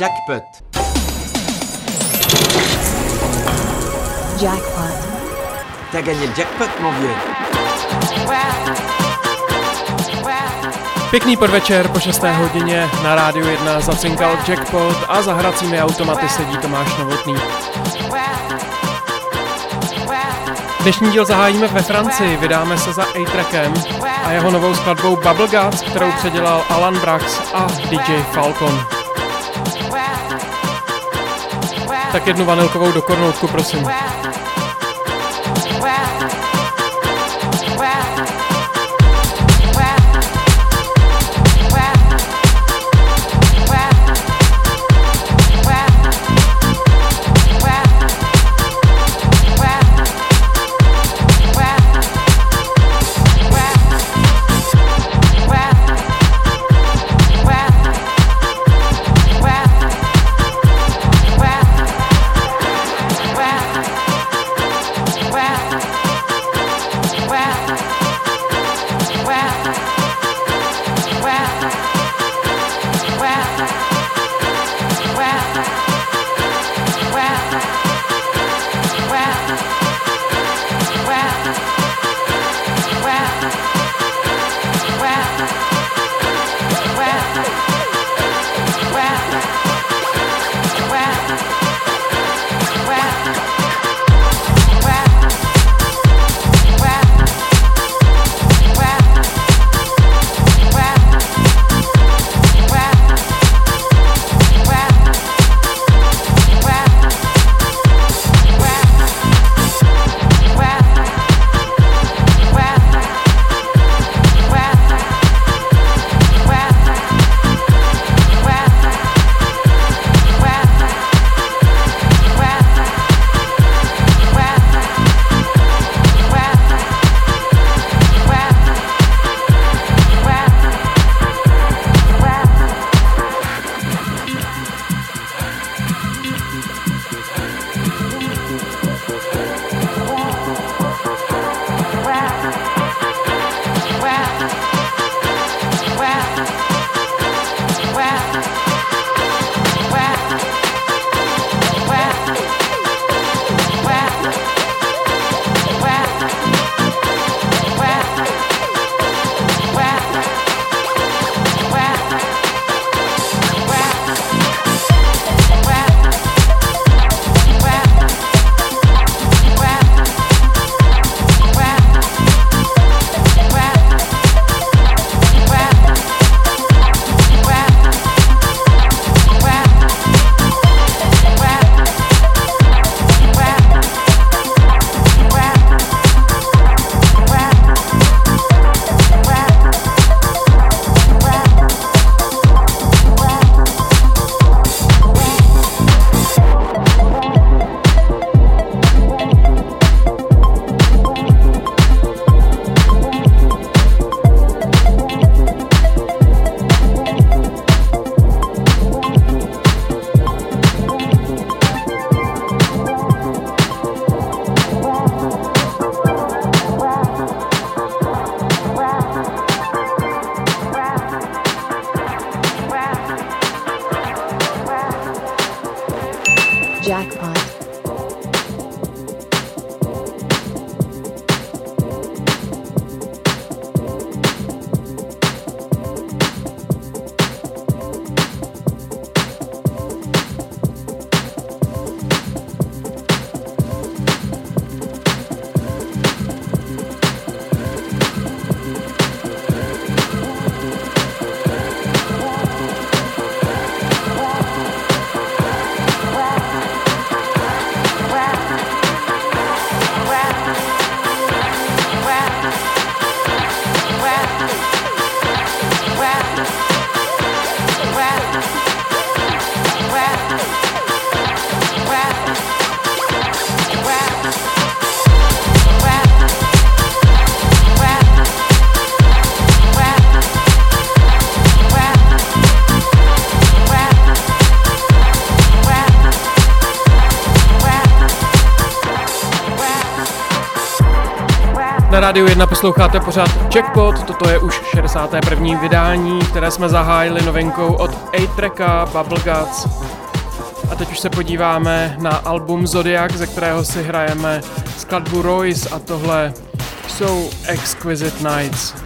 Jackpot. Jackpot. T'as gagné le jackpot, mon vieux. Pěkný podvečer po 6. hodině na rádiu 1 zacinkal Jackpot a za hracími automaty sedí Tomáš Novotný. Dnešní díl zahájíme ve Francii, vydáme se za A-Trackem a jeho novou skladbou Bubble Guts, kterou předělal Alan Brax a DJ Falcon. Tak jednu vanilkovou do kornoutku, prosím. Posloucháte pořád Jackpot, toto je už 61. vydání, které jsme zahájili novinkou od A-Tracka Bubble Guts. A teď už se podíváme na album Zodiac, ze kterého si hrajeme skladbu Royce a tohle jsou Exquisite Nights.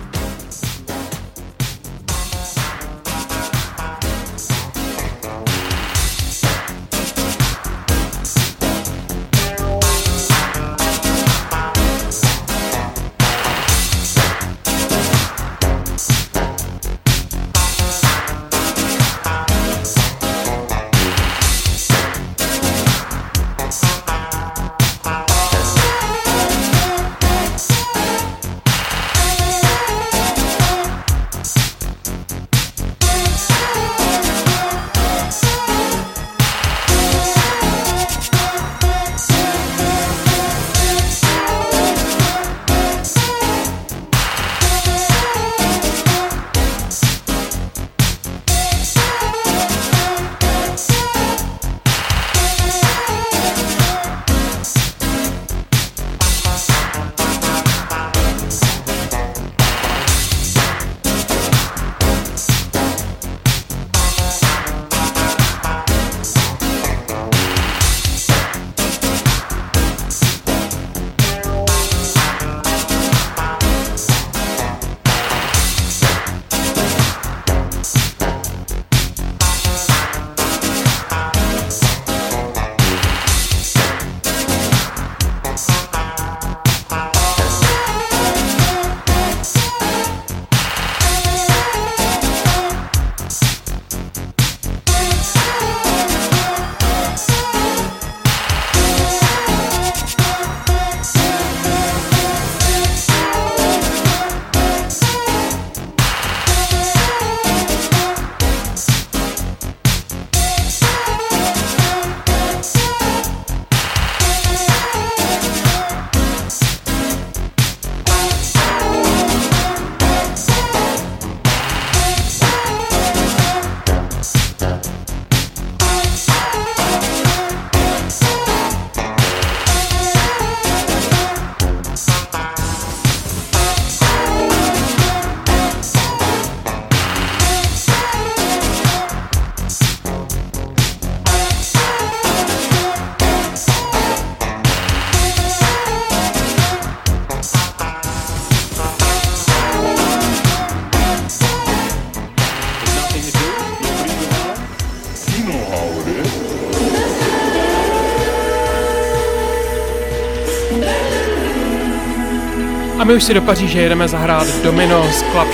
My už si do Paříže jedeme zahrát Domino z Club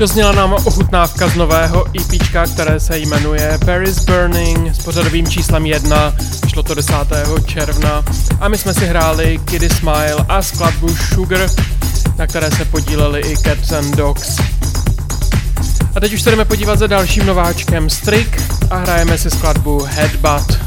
Dozněla nám ochutnávka z nového EP, které se jmenuje Paris Burning s pořadovým číslem 1. Šlo to 10. června a my jsme si hráli Kiddy Smile a skladbu Sugar. na které se podíleli i Cats and Dogs. A teď už se jdeme podívat za dalším nováčkem Strik a hrajeme si skladbu Headbutt.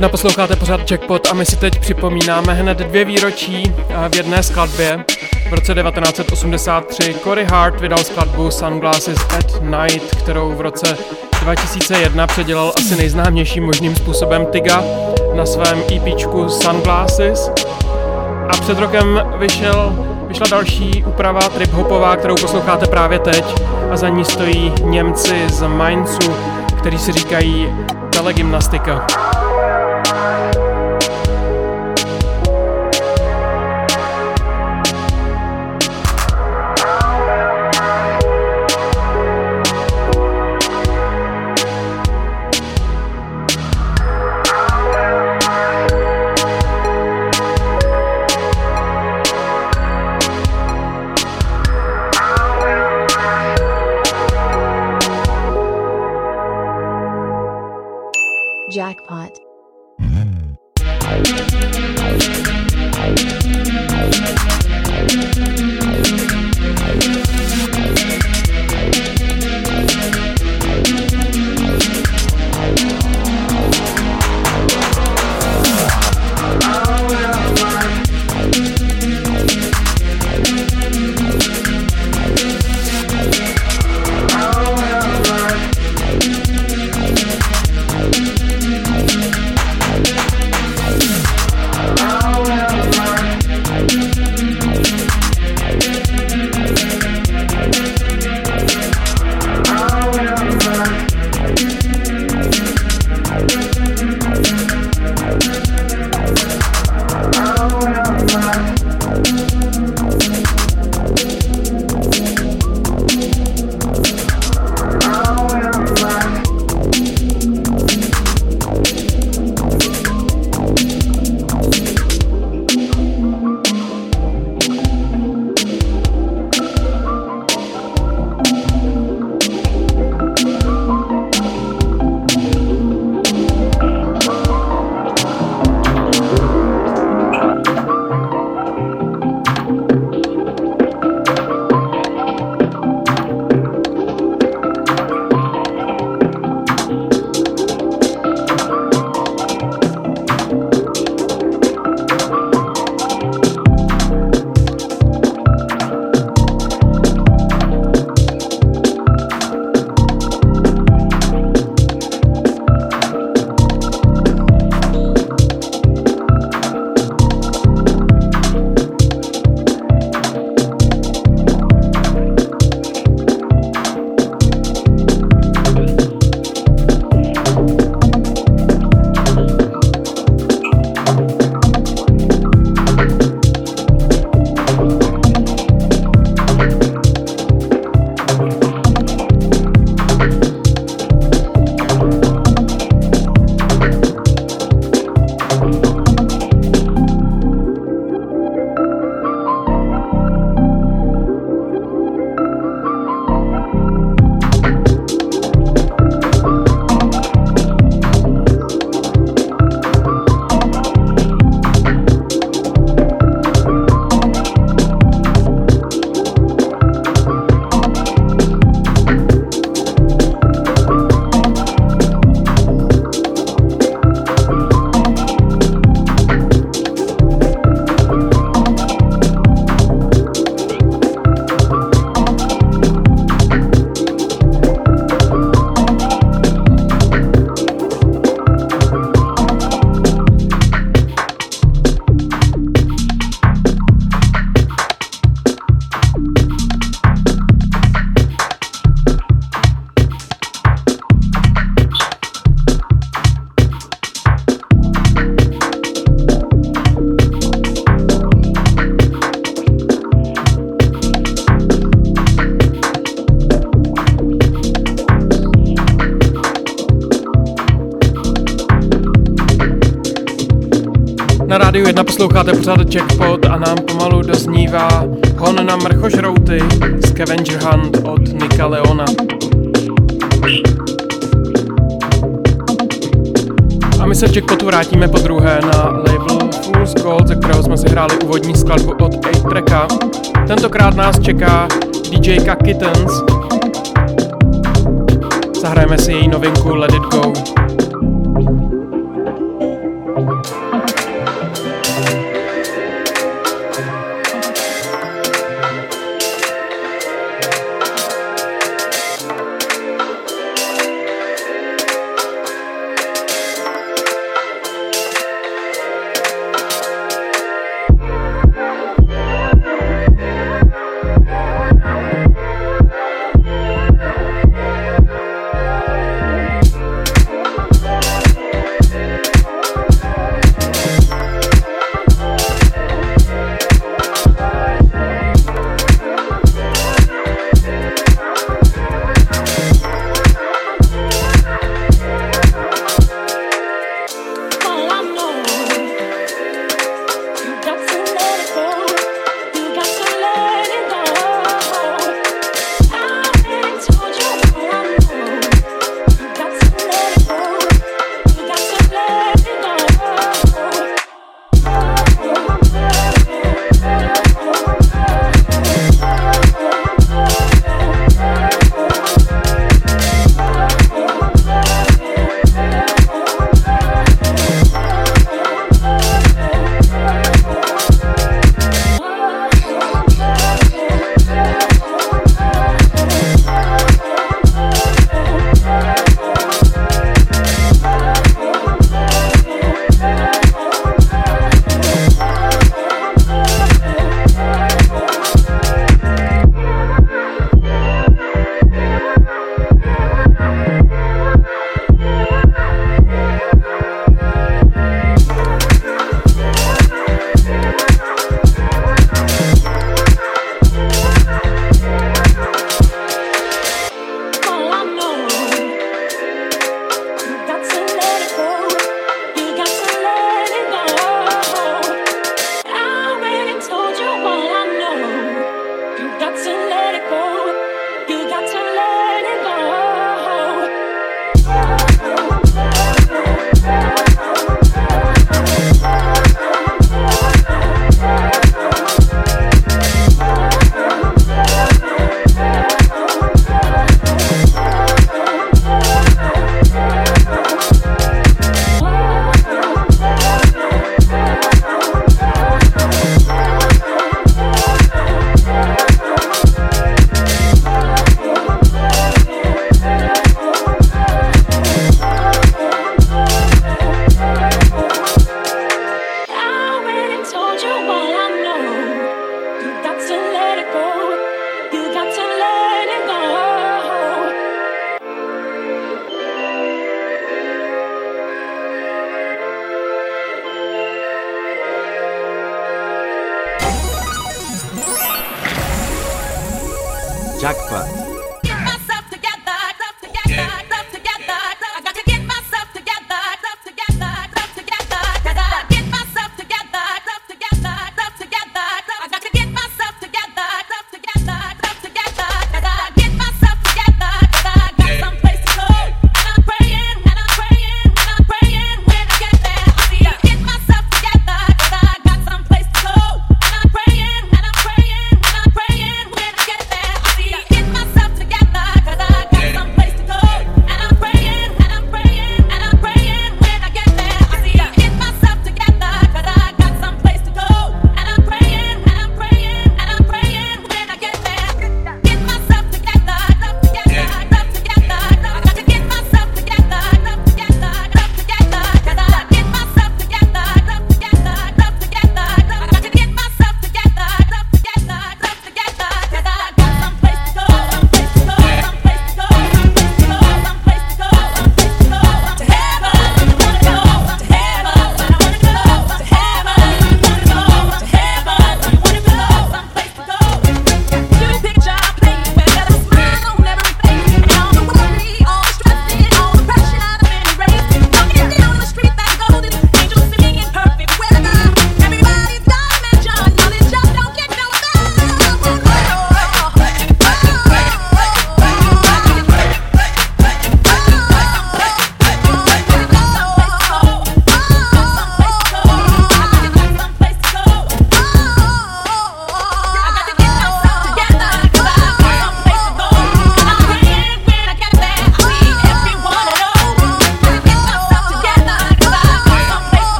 1 posloucháte pořád Jackpot a my si teď připomínáme hned dvě výročí v jedné skladbě. V roce 1983 Cory Hart vydal skladbu Sunglasses at Night, kterou v roce 2001 předělal asi nejznámějším možným způsobem Tiga na svém EPčku Sunglasses. A před rokem vyšel, vyšla další úprava trip-hopová, kterou posloucháte právě teď a za ní stojí Němci z Mainzu, kteří si říkají telegymnastika. Pořád Jackpot a nám pomalu doznívá Hon na mrchožrouty Scavenger Hunt od Nika Leona. A my se v Jackpotu vrátíme po druhé na label Fool's Gold, ze kterého jsme si hráli úvodní skladbu od 8 tracka. Tentokrát nás čeká DJka Kittens. Zahrajeme si její novinku Let It Go.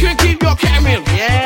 you can keep your camera. Yeah.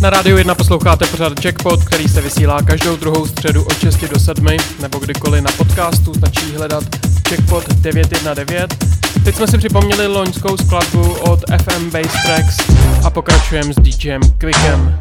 Na rádiu 1 posloucháte pořád Jackpot, který se vysílá každou druhou středu od 6 do 7, nebo kdykoliv na podcastu stačí hledat Jackpot 919. Teď jsme si připomněli loňskou skladbu od FM Bass Tracks a pokračujeme s DJem Quickem.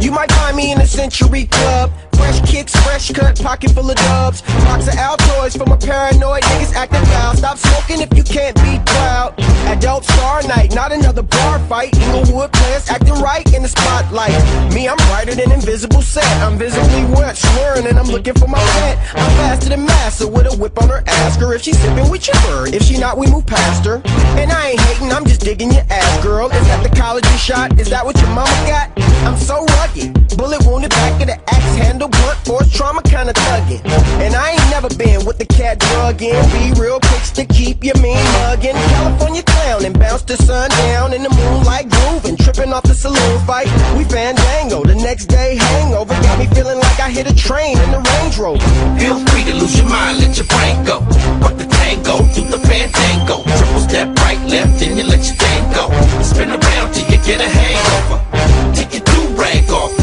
You might Find me in the Century Club. Fresh kicks, fresh cut, pocket full of dubs. Box of Altoids for my paranoid niggas acting foul. Stop smoking if you can't be proud. Adult star night, not another bar fight. Inglewood players acting right in the spotlight. Me, I'm brighter than invisible set. I'm visibly wet, swearing, and I'm looking for my pet. I'm faster than massa with a whip on her. Ask her if she's sipping with chipper. If she not, we move past her. And I ain't hating, I'm just digging your ass, girl. Is that the college you shot? Is that what your mama got? I'm so rugged. Bullet wounded back of the axe handle, blunt force trauma kinda thuggin'. And I ain't never been with the cat drug in. Be real kicks to keep you mean muggin'. California clown and bounce the sun down in the moonlight grooving. Tripping off the saloon fight. We fandango. The next day hangover got me feeling like I hit a train in the Range Rover. Feel free to lose your mind, let your brain go. But the tango, do the fandango. Triple step right, left, and you let your tango. Spin around till you get a hangover. Take your do rag off,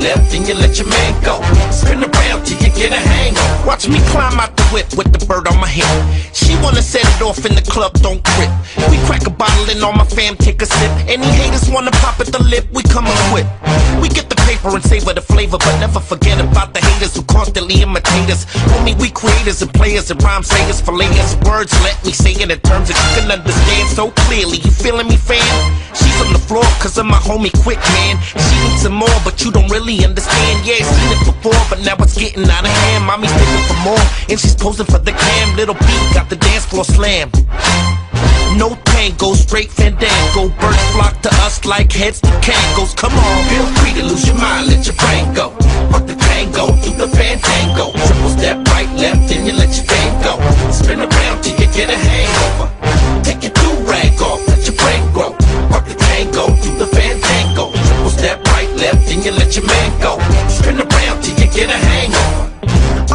left, and you let your man go. Spin around till you get a hangover. Watch me climb out the whip with the bird on my hip. She wanna set it off in the club, don't quit. We crack a bottle and all my fam take a sip. Any haters wanna pop at the lip, we come equipped. We get the and savor the flavor, but never forget about the haters who constantly imitate us. Homie, we creators and players and rhyme sayers for. Words let me say it in terms that you can understand so clearly. You feeling me, fam? She's on the floor cause of my homie quick, man. She needs some more, but you don't really understand. Yeah, seen it before, but now it's getting out of hand. Mommy's looking for more, and she's posing for the cam. Little B got the dance floor slam. No tango, straight fandango. Birds flock to us like heads to kangos. Come on, feel free to lose your mind, let your brain go. Work the tango, do the fandango. Triple step right, left, and you let your game go. Spin around till you get a hangover. Take your do rag off, let your brain grow. Work the tango, do the fandango. Triple step right, left, and you let your man go. Spin around till you get a hangover.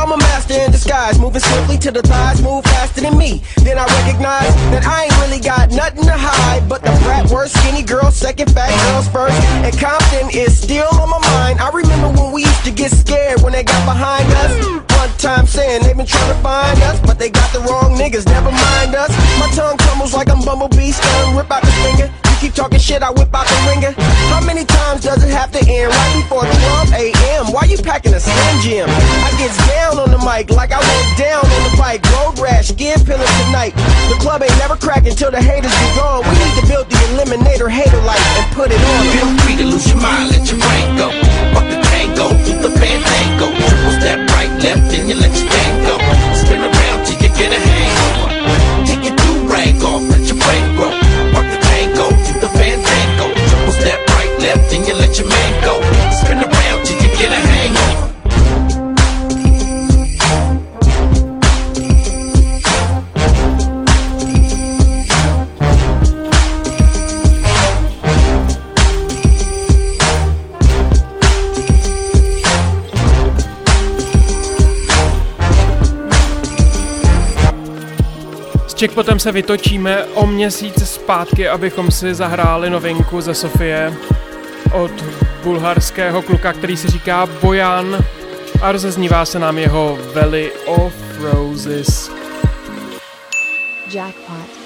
I'm a master in disguise, moving swiftly to the thighs, move faster than me. Then I recognize that I ain't really got nothing to hide, but the frat worst skinny girl, second fat girls first. And Compton is still on my mind. I remember when we get scared when they got behind us. One time saying they've been trying to find us, but they got the wrong niggas, never mind us. My tongue crumbles like I'm Bumblebee, stun, rip out the finger. You keep talking shit, I whip out the ringer. How many times does it have to end? Right before 12 a.m. Why you packing a Slim Jim? I gets down on the mic like I went down on the bike. Road rash, skin pillar tonight. The club ain't never crack until the haters be gone. We need to build the eliminator hater light and put it on. Feel free to lose your mind, let your brain go. Fuck the tango, do the fandango. Triple step right, left, and you let your thing go. Spin around till you get a. Checkpotem se vytočíme o měsíc zpátky, abychom si zahráli novinku ze Sofie od bulharského kluka, který se říká Bojan a rozeznívá se nám jeho Valley of Roses. Jackpot.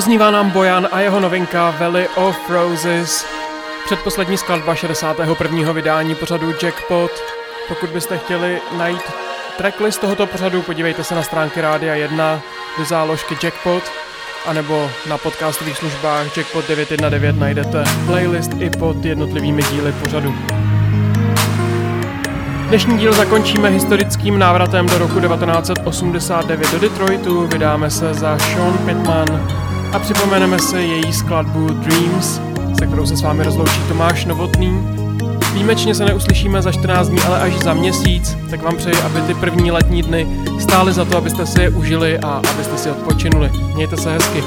Doznívá nám Bojan a jeho novinka Valley of Roses, předposlední skladba 61. vydání pořadu Jackpot. Pokud byste chtěli najít tracklist tohoto pořadu, podívejte se na stránky Rádia 1 do záložky Jackpot, anebo na podcastových službách Jackpot 919 najdete playlist i pod jednotlivými díly pořadu. Dnešní díl zakončíme historickým návratem do roku 1989 do Detroitu, vydáme se za Sean Pittman a připomeneme se její skladbu Dreams, se kterou se s vámi rozloučí Tomáš Novotný. Výjimečně se neuslyšíme za 14 dní, ale až za měsíc, tak vám přeji, aby ty první letní dny stály za to, abyste si je užili a abyste si odpočinuli. Mějte se hezky.